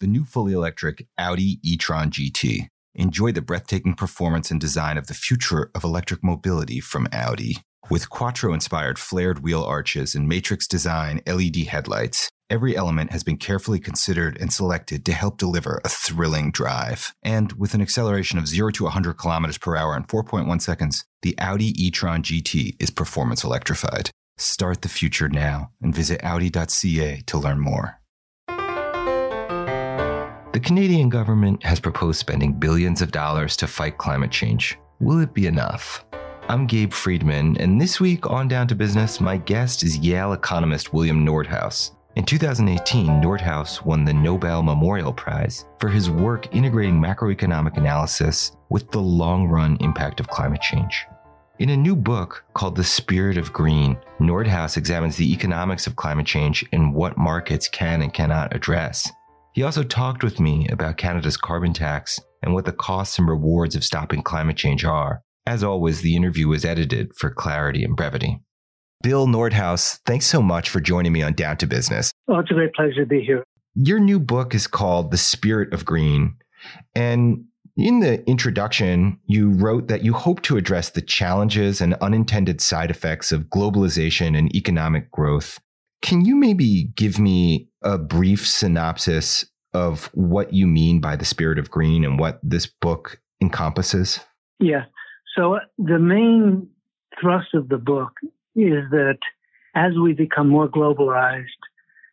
The new fully electric Audi e-tron GT. Enjoy the breathtaking performance and design of the future of electric mobility from Audi. With Quattro-inspired flared wheel arches and matrix design LED headlights, every element has been carefully considered and selected to help deliver a thrilling drive. And with an acceleration of 0 to 100 kilometers per hour in 4.1 seconds, the Audi e-tron GT is performance electrified. Start the future now and visit audi.ca to learn more. The Canadian government has proposed spending billions of dollars to fight climate change. Will it be enough? I'm Gabe Friedman, and this week on Down to Business, my guest is Yale economist William Nordhaus. In 2018, Nordhaus won the Nobel Memorial Prize for his work integrating macroeconomic analysis with the long run impact of climate change. In a new book called The Spirit of Green, Nordhaus examines the economics of climate change and what markets can and cannot address. He also talked with me about Canada's carbon tax and what the costs and rewards of stopping climate change are. As always, the interview was edited for clarity and brevity. Bill Nordhaus, thanks so much for joining me on Down to Business. Oh, it's a great pleasure to be here. Your new book is called The Spirit of Green. And in the introduction, you wrote that you hope to address the challenges and unintended side effects of globalization and economic growth. Can you maybe give me a brief synopsis of what you mean by the spirit of green and what this book encompasses? Yeah. So the main thrust of the book is that as we become more globalized,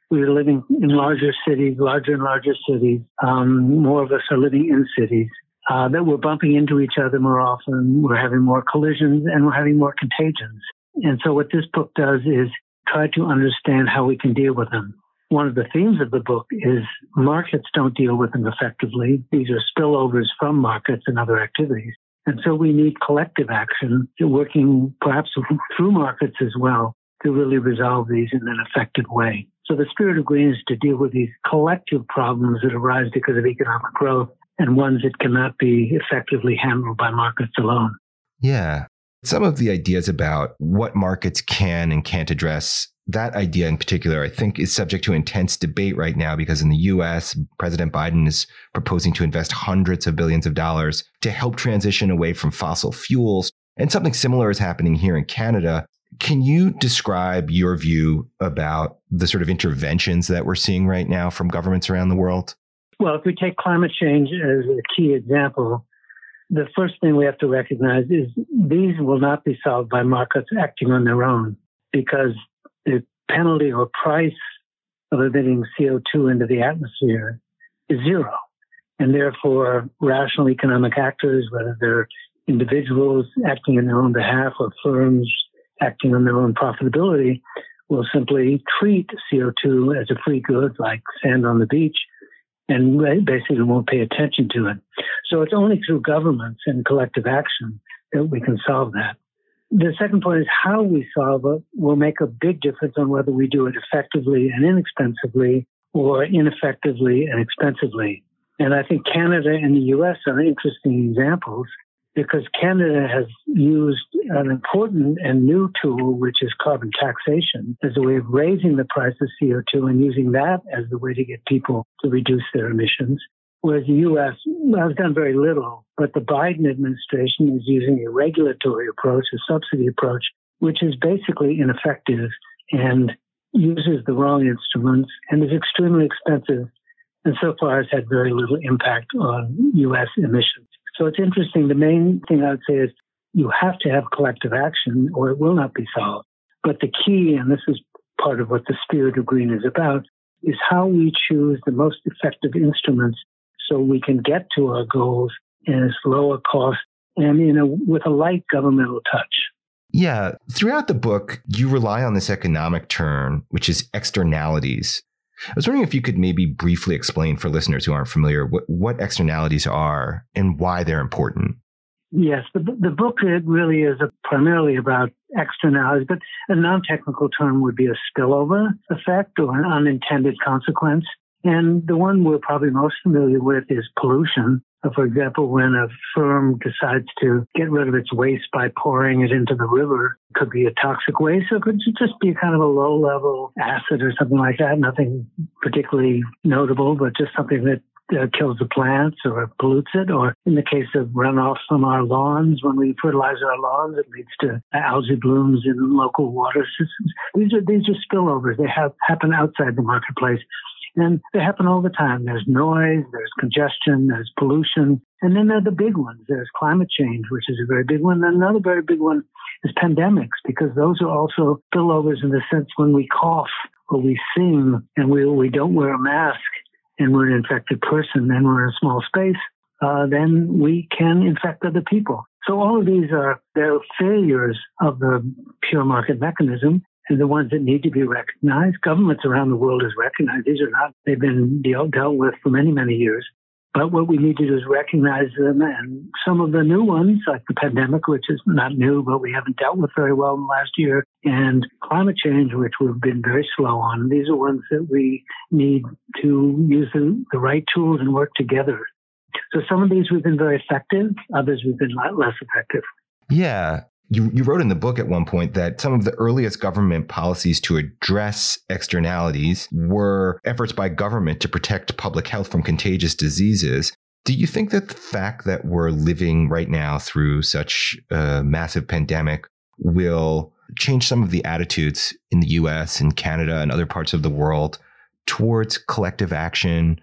we're living in larger cities, larger and larger cities. Um, more of us are living in cities. Uh, that we're bumping into each other more often. We're having more collisions and we're having more contagions. And so what this book does is try to understand how we can deal with them. One of the themes of the book is markets don't deal with them effectively. These are spillovers from markets and other activities. And so we need collective action, working perhaps through markets as well to really resolve these in an effective way. So the spirit of green is to deal with these collective problems that arise because of economic growth and ones that cannot be effectively handled by markets alone. Yeah. Some of the ideas about what markets can and can't address that idea in particular, I think, is subject to intense debate right now because in the US, President Biden is proposing to invest hundreds of billions of dollars to help transition away from fossil fuels. And something similar is happening here in Canada. Can you describe your view about the sort of interventions that we're seeing right now from governments around the world? Well, if we take climate change as a key example, the first thing we have to recognize is these will not be solved by markets acting on their own because penalty or price of emitting CO2 into the atmosphere is zero. And therefore, rational economic actors, whether they're individuals acting in their own behalf or firms acting on their own profitability, will simply treat CO2 as a free good like sand on the beach and basically won't pay attention to it. So it's only through governments and collective action that we can solve that. The second point is how we solve it will make a big difference on whether we do it effectively and inexpensively or ineffectively and expensively. And I think Canada and the US are interesting examples because Canada has used an important and new tool, which is carbon taxation, as a way of raising the price of CO2 and using that as the way to get people to reduce their emissions. Whereas the U.S. has done very little, but the Biden administration is using a regulatory approach, a subsidy approach, which is basically ineffective and uses the wrong instruments and is extremely expensive and so far has had very little impact on U.S. emissions. So it's interesting. The main thing I would say is you have to have collective action or it will not be solved. But the key, and this is part of what the spirit of green is about, is how we choose the most effective instruments so we can get to our goals in as low a cost and in a, with a light governmental touch. Yeah. Throughout the book, you rely on this economic term, which is externalities. I was wondering if you could maybe briefly explain for listeners who aren't familiar what, what externalities are and why they're important. Yes, the, the book it really is a, primarily about externalities, but a non-technical term would be a spillover effect or an unintended consequence. And the one we're probably most familiar with is pollution. For example, when a firm decides to get rid of its waste by pouring it into the river, it could be a toxic waste or it could just be kind of a low level acid or something like that. Nothing particularly notable, but just something that uh, kills the plants or pollutes it. Or in the case of runoff from our lawns, when we fertilize our lawns, it leads to algae blooms in local water systems. These are these are spillovers. They have happen outside the marketplace. And they happen all the time. There's noise, there's congestion, there's pollution. And then there are the big ones. There's climate change, which is a very big one. And another very big one is pandemics, because those are also spillovers in the sense when we cough or we sing and we, we don't wear a mask and we're an infected person and we're in a small space, uh, then we can infect other people. So all of these are they're failures of the pure market mechanism and the ones that need to be recognized. Governments around the world has recognized these are not, they've been dealt, dealt with for many, many years. But what we need to do is recognize them and some of the new ones, like the pandemic, which is not new, but we haven't dealt with very well in the last year, and climate change, which we've been very slow on. These are ones that we need to use the, the right tools and work together. So some of these we've been very effective, others we've been less effective. Yeah. You, you wrote in the book at one point that some of the earliest government policies to address externalities were efforts by government to protect public health from contagious diseases. Do you think that the fact that we're living right now through such a massive pandemic will change some of the attitudes in the US and Canada and other parts of the world towards collective action,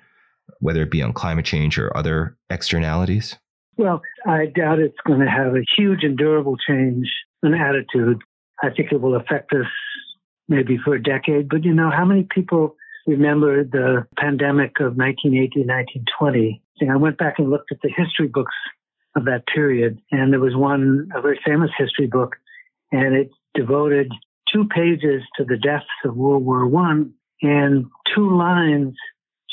whether it be on climate change or other externalities? Well, I doubt it's going to have a huge and durable change in attitude. I think it will affect us maybe for a decade. But you know, how many people remember the pandemic of 1918, 1920? I went back and looked at the history books of that period, and there was one, a very famous history book, and it devoted two pages to the deaths of World War One and two lines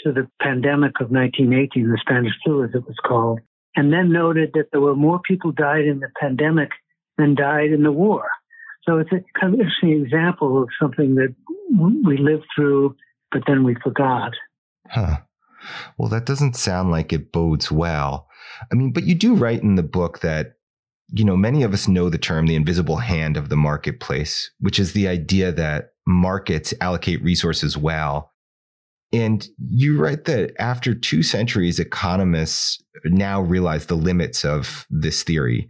to the pandemic of 1918, the Spanish flu, as it was called and then noted that there were more people died in the pandemic than died in the war. So it's a kind of interesting example of something that we lived through, but then we forgot. Huh. Well, that doesn't sound like it bodes well. I mean, but you do write in the book that, you know, many of us know the term the invisible hand of the marketplace, which is the idea that markets allocate resources well and you write that after two centuries, economists now realize the limits of this theory.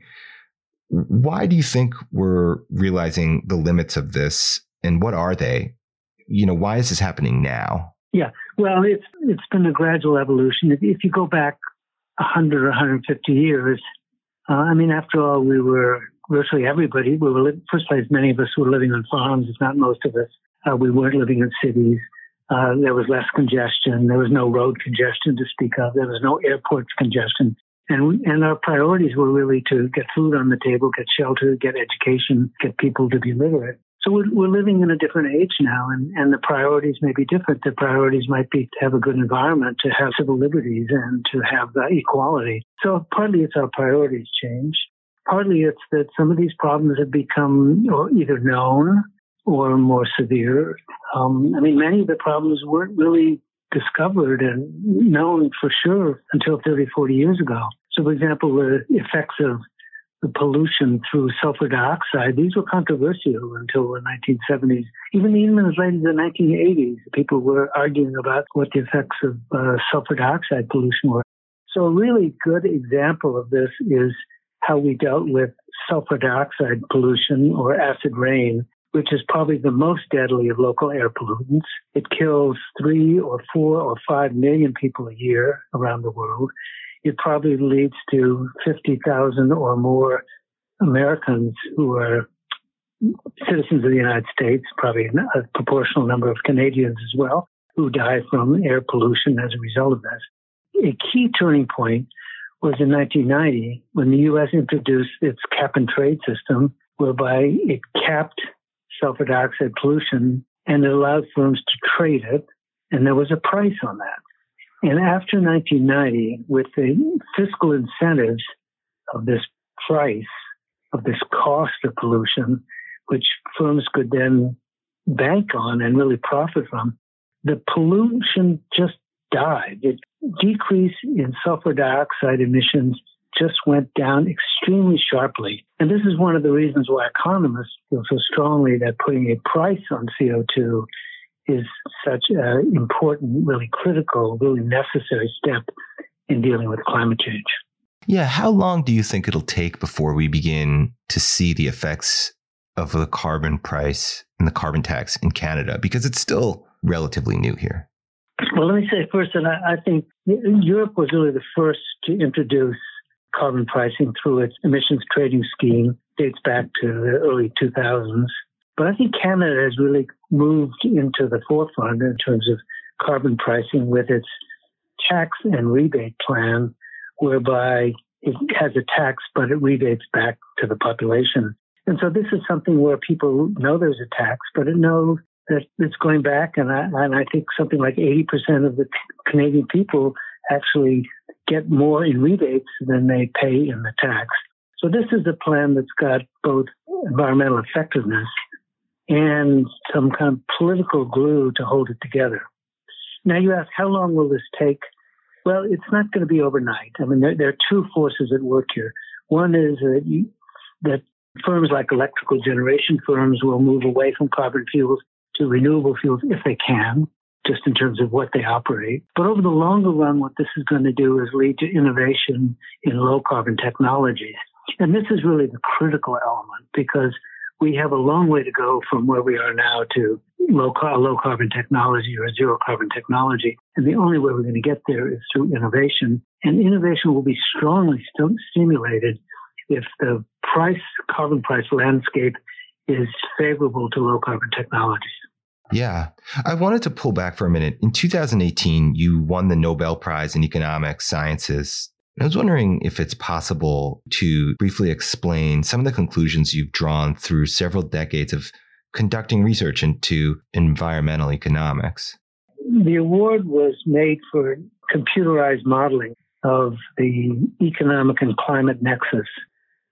Why do you think we're realizing the limits of this and what are they? You know, why is this happening now? Yeah, well, it's it's been a gradual evolution. If, if you go back 100 or 150 years, uh, I mean, after all, we were virtually everybody. We were first place. Many of us were living on farms, if not most of us. Uh, we weren't living in cities. Uh, there was less congestion. There was no road congestion to speak of. There was no airport congestion. And, we, and our priorities were really to get food on the table, get shelter, get education, get people to be literate. So we're, we're living in a different age now, and, and the priorities may be different. The priorities might be to have a good environment, to have civil liberties, and to have uh, equality. So partly it's our priorities change. Partly it's that some of these problems have become either known or more severe. Um, I mean, many of the problems weren't really discovered and known for sure until 30, 40 years ago. So, for example, the effects of the pollution through sulfur dioxide, these were controversial until the 1970s. Even, even as late as the 1980s, people were arguing about what the effects of uh, sulfur dioxide pollution were. So, a really good example of this is how we dealt with sulfur dioxide pollution or acid rain which is probably the most deadly of local air pollutants. It kills three or four or five million people a year around the world. It probably leads to 50,000 or more Americans who are citizens of the United States, probably a proportional number of Canadians as well, who die from air pollution as a result of this. A key turning point was in 1990 when the U.S. introduced its cap and trade system, whereby it capped sulfur dioxide pollution and it allowed firms to trade it and there was a price on that. And after 1990, with the fiscal incentives of this price, of this cost of pollution, which firms could then bank on and really profit from, the pollution just died. The decrease in sulfur dioxide emissions just went down extremely sharply. And this is one of the reasons why economists feel so strongly that putting a price on CO2 is such an important, really critical, really necessary step in dealing with climate change. Yeah. How long do you think it'll take before we begin to see the effects of the carbon price and the carbon tax in Canada? Because it's still relatively new here. Well, let me say first that I, I think Europe was really the first to introduce carbon pricing through its emissions trading scheme, dates back to the early 2000s. But I think Canada has really moved into the forefront in terms of carbon pricing with its tax and rebate plan, whereby it has a tax, but it rebates back to the population. And so this is something where people know there's a tax, but it know that it's going back. And I, and I think something like 80% of the Canadian people actually get more in rebates than they pay in the tax. So this is a plan that's got both environmental effectiveness and some kind of political glue to hold it together. Now you ask, how long will this take? Well, it's not going to be overnight. I mean, there, there are two forces at work here. One is that, you, that firms like electrical generation firms will move away from carbon fuels to renewable fuels if they can, just in terms of what they operate. But over the longer run, what this is going to do is lead to innovation in low carbon technologies. And this is really the critical element because we have a long way to go from where we are now to low, low carbon technology or zero carbon technology. And the only way we're going to get there is through innovation. And innovation will be strongly stimulated if the price, carbon price landscape is favorable to low carbon technologies. Yeah. I wanted to pull back for a minute. In 2018, you won the Nobel Prize in Economics Sciences I was wondering if it's possible to briefly explain some of the conclusions you've drawn through several decades of conducting research into environmental economics. The award was made for computerized modeling of the economic and climate nexus.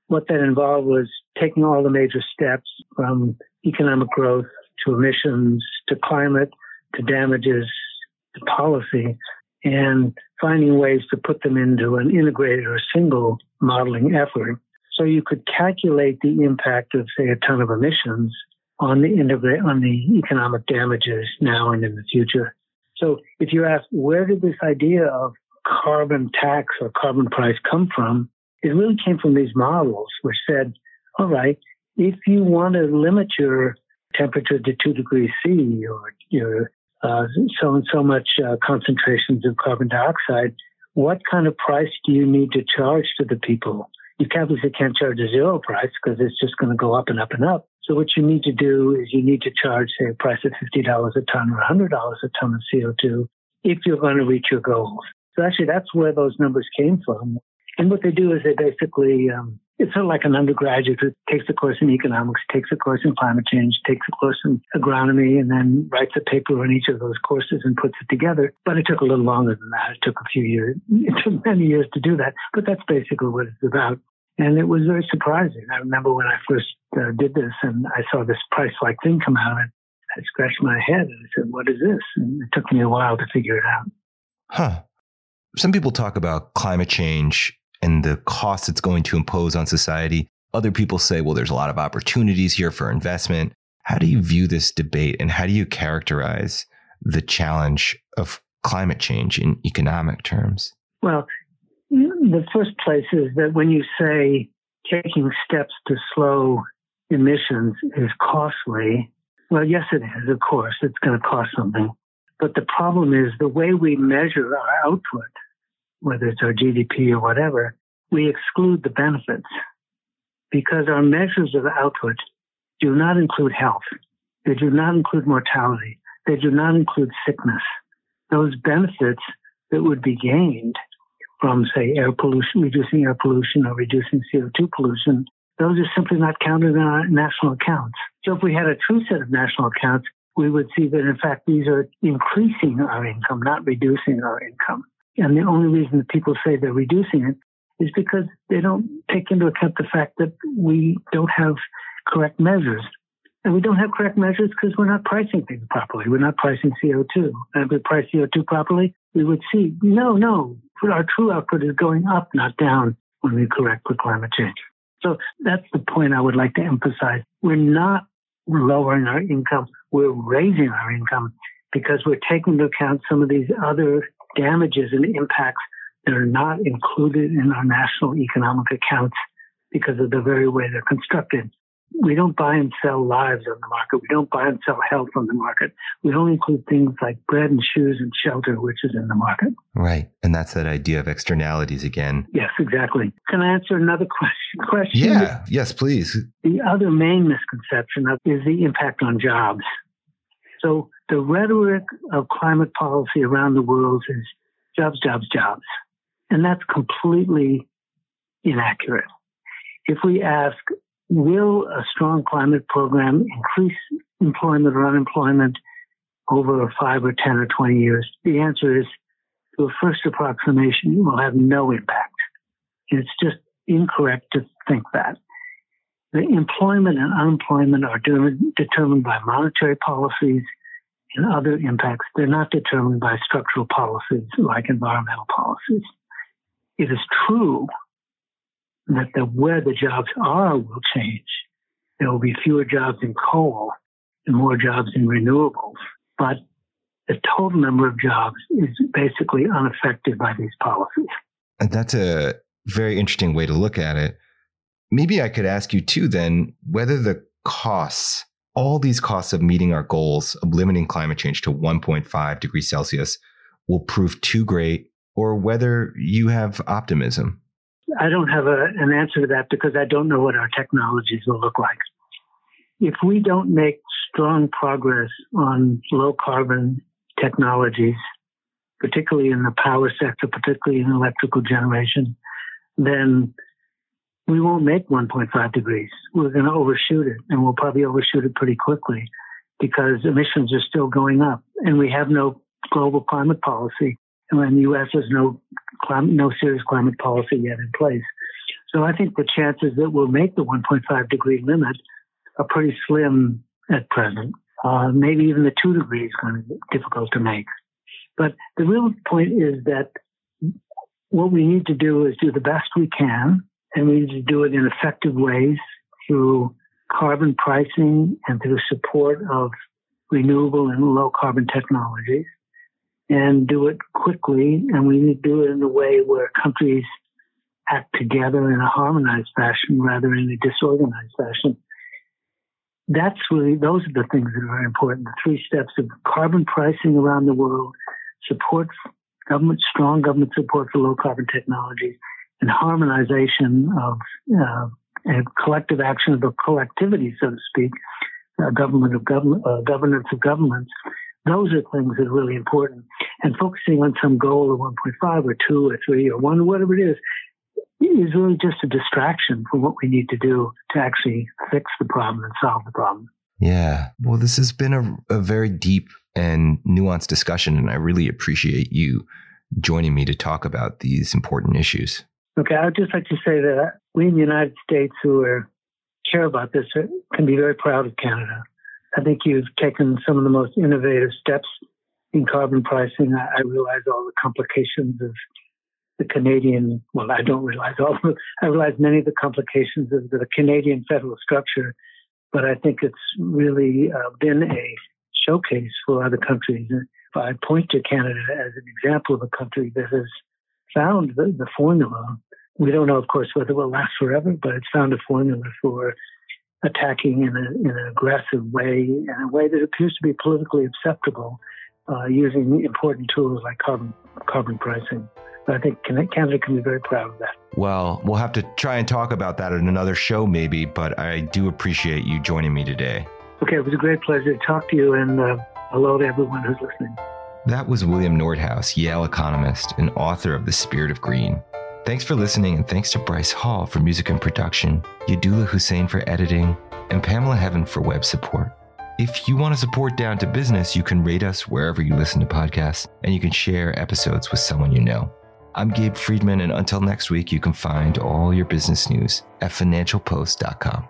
What that involved was taking all the major steps from economic growth to emissions to climate to damages to policy and finding ways to put them into an integrated or single modeling effort. So you could calculate the impact of, say, a ton of emissions on the integrate on the economic damages now and in the future. So if you ask where did this idea of carbon tax or carbon price come from, it really came from these models which said, all right, if you want to limit your temperature to two degrees C or your uh, so and so much uh, concentrations of carbon dioxide, what kind of price do you need to charge to the people? You obviously can't charge a zero price because it's just going to go up and up and up. So what you need to do is you need to charge, say, a price of $50 a ton or $100 a ton of CO2 if you're going to reach your goals. So actually, that's where those numbers came from. And what they do is they basically um, it's sort of like an undergraduate who takes a course in economics, takes a course in climate change, takes a course in agronomy, and then writes a paper on each of those courses and puts it together. But it took a little longer than that. It took a few years, it took many years to do that. But that's basically what it's about. And it was very surprising. I remember when I first uh, did this and I saw this price like thing come out and I scratched my head and I said, what is this? And it took me a while to figure it out. Huh. Some people talk about climate change and the cost it's going to impose on society. Other people say, well, there's a lot of opportunities here for investment. How do you view this debate and how do you characterize the challenge of climate change in economic terms? Well, the first place is that when you say taking steps to slow emissions is costly, well, yes, it is, of course, it's going to cost something. But the problem is the way we measure our output whether it's our GDP or whatever, we exclude the benefits because our measures of output do not include health. They do not include mortality. They do not include sickness. Those benefits that would be gained from, say, air pollution, reducing air pollution or reducing CO2 pollution, those are simply not counted in our national accounts. So if we had a true set of national accounts, we would see that in fact these are increasing our income, not reducing our income. And the only reason that people say they're reducing it is because they don't take into account the fact that we don't have correct measures. And we don't have correct measures because we're not pricing things properly. We're not pricing CO2. And if we price CO2 properly, we would see, no, no, our true output is going up, not down when we correct for climate change. So that's the point I would like to emphasize. We're not lowering our income. We're raising our income because we're taking into account some of these other damages and impacts that are not included in our national economic accounts because of the very way they're constructed. We don't buy and sell lives on the market. We don't buy and sell health on the market. We only include things like bread and shoes and shelter, which is in the market. Right. And that's that idea of externalities again. Yes, exactly. Can I answer another question? question? Yeah. Yes, please. The other main misconception is the impact on jobs. So the rhetoric of climate policy around the world is jobs, jobs, jobs. And that's completely inaccurate. If we ask, will a strong climate program increase employment or unemployment over five or 10 or 20 years? The answer is, to a first approximation, will have no impact. It's just incorrect to think that. The employment and unemployment are determined by monetary policies and other impacts. They're not determined by structural policies like environmental policies. It is true that the, where the jobs are will change. There will be fewer jobs in coal and more jobs in renewables, but the total number of jobs is basically unaffected by these policies. And that's a very interesting way to look at it. Maybe I could ask you too then whether the costs all these costs of meeting our goals of limiting climate change to 1.5 degrees Celsius will prove too great, or whether you have optimism? I don't have a, an answer to that because I don't know what our technologies will look like. If we don't make strong progress on low carbon technologies, particularly in the power sector, particularly in electrical generation, then we won't make 1.5 degrees. We're going to overshoot it, and we'll probably overshoot it pretty quickly because emissions are still going up, and we have no global climate policy, and the U.S. has no climate, no serious climate policy yet in place. So I think the chances that we'll make the 1.5 degree limit are pretty slim at present. Uh, maybe even the two degrees is going to be difficult to make. But the real point is that what we need to do is do the best we can and we need to do it in effective ways through carbon pricing and through support of renewable and low carbon technologies and do it quickly. And we need to do it in a way where countries act together in a harmonized fashion rather than a disorganized fashion. That's really, those are the things that are important. The three steps of carbon pricing around the world, support, government, strong government support for low carbon technologies, and harmonization of uh, collective action of the collectivity, so to speak, uh, government of government, uh, governance of governments. Those are things that are really important. And focusing on some goal of 1.5 or 2 or 3 or 1, or whatever it is, is really just a distraction from what we need to do to actually fix the problem and solve the problem. Yeah. Well, this has been a, a very deep and nuanced discussion, and I really appreciate you joining me to talk about these important issues. Okay, I'd just like to say that we in the United States who are, care about this can be very proud of Canada. I think you've taken some of the most innovative steps in carbon pricing. I, I realize all the complications of the Canadian, well, I don't realize all, I realize many of the complications of the Canadian federal structure, but I think it's really uh, been a showcase for other countries. If I point to Canada as an example of a country that has found the, the formula we don't know, of course, whether it will last forever, but it's found a formula for attacking in, a, in an aggressive way, in a way that appears to be politically acceptable, uh, using important tools like carbon carbon pricing. I think Canada can be very proud of that. Well, we'll have to try and talk about that in another show, maybe. But I do appreciate you joining me today. Okay, it was a great pleasure to talk to you, and uh, hello to everyone who's listening. That was William Nordhaus, Yale economist and author of The Spirit of Green. Thanks for listening, and thanks to Bryce Hall for music and production, Yadullah Hussain for editing, and Pamela Heaven for web support. If you want to support Down to Business, you can rate us wherever you listen to podcasts, and you can share episodes with someone you know. I'm Gabe Friedman, and until next week, you can find all your business news at financialpost.com.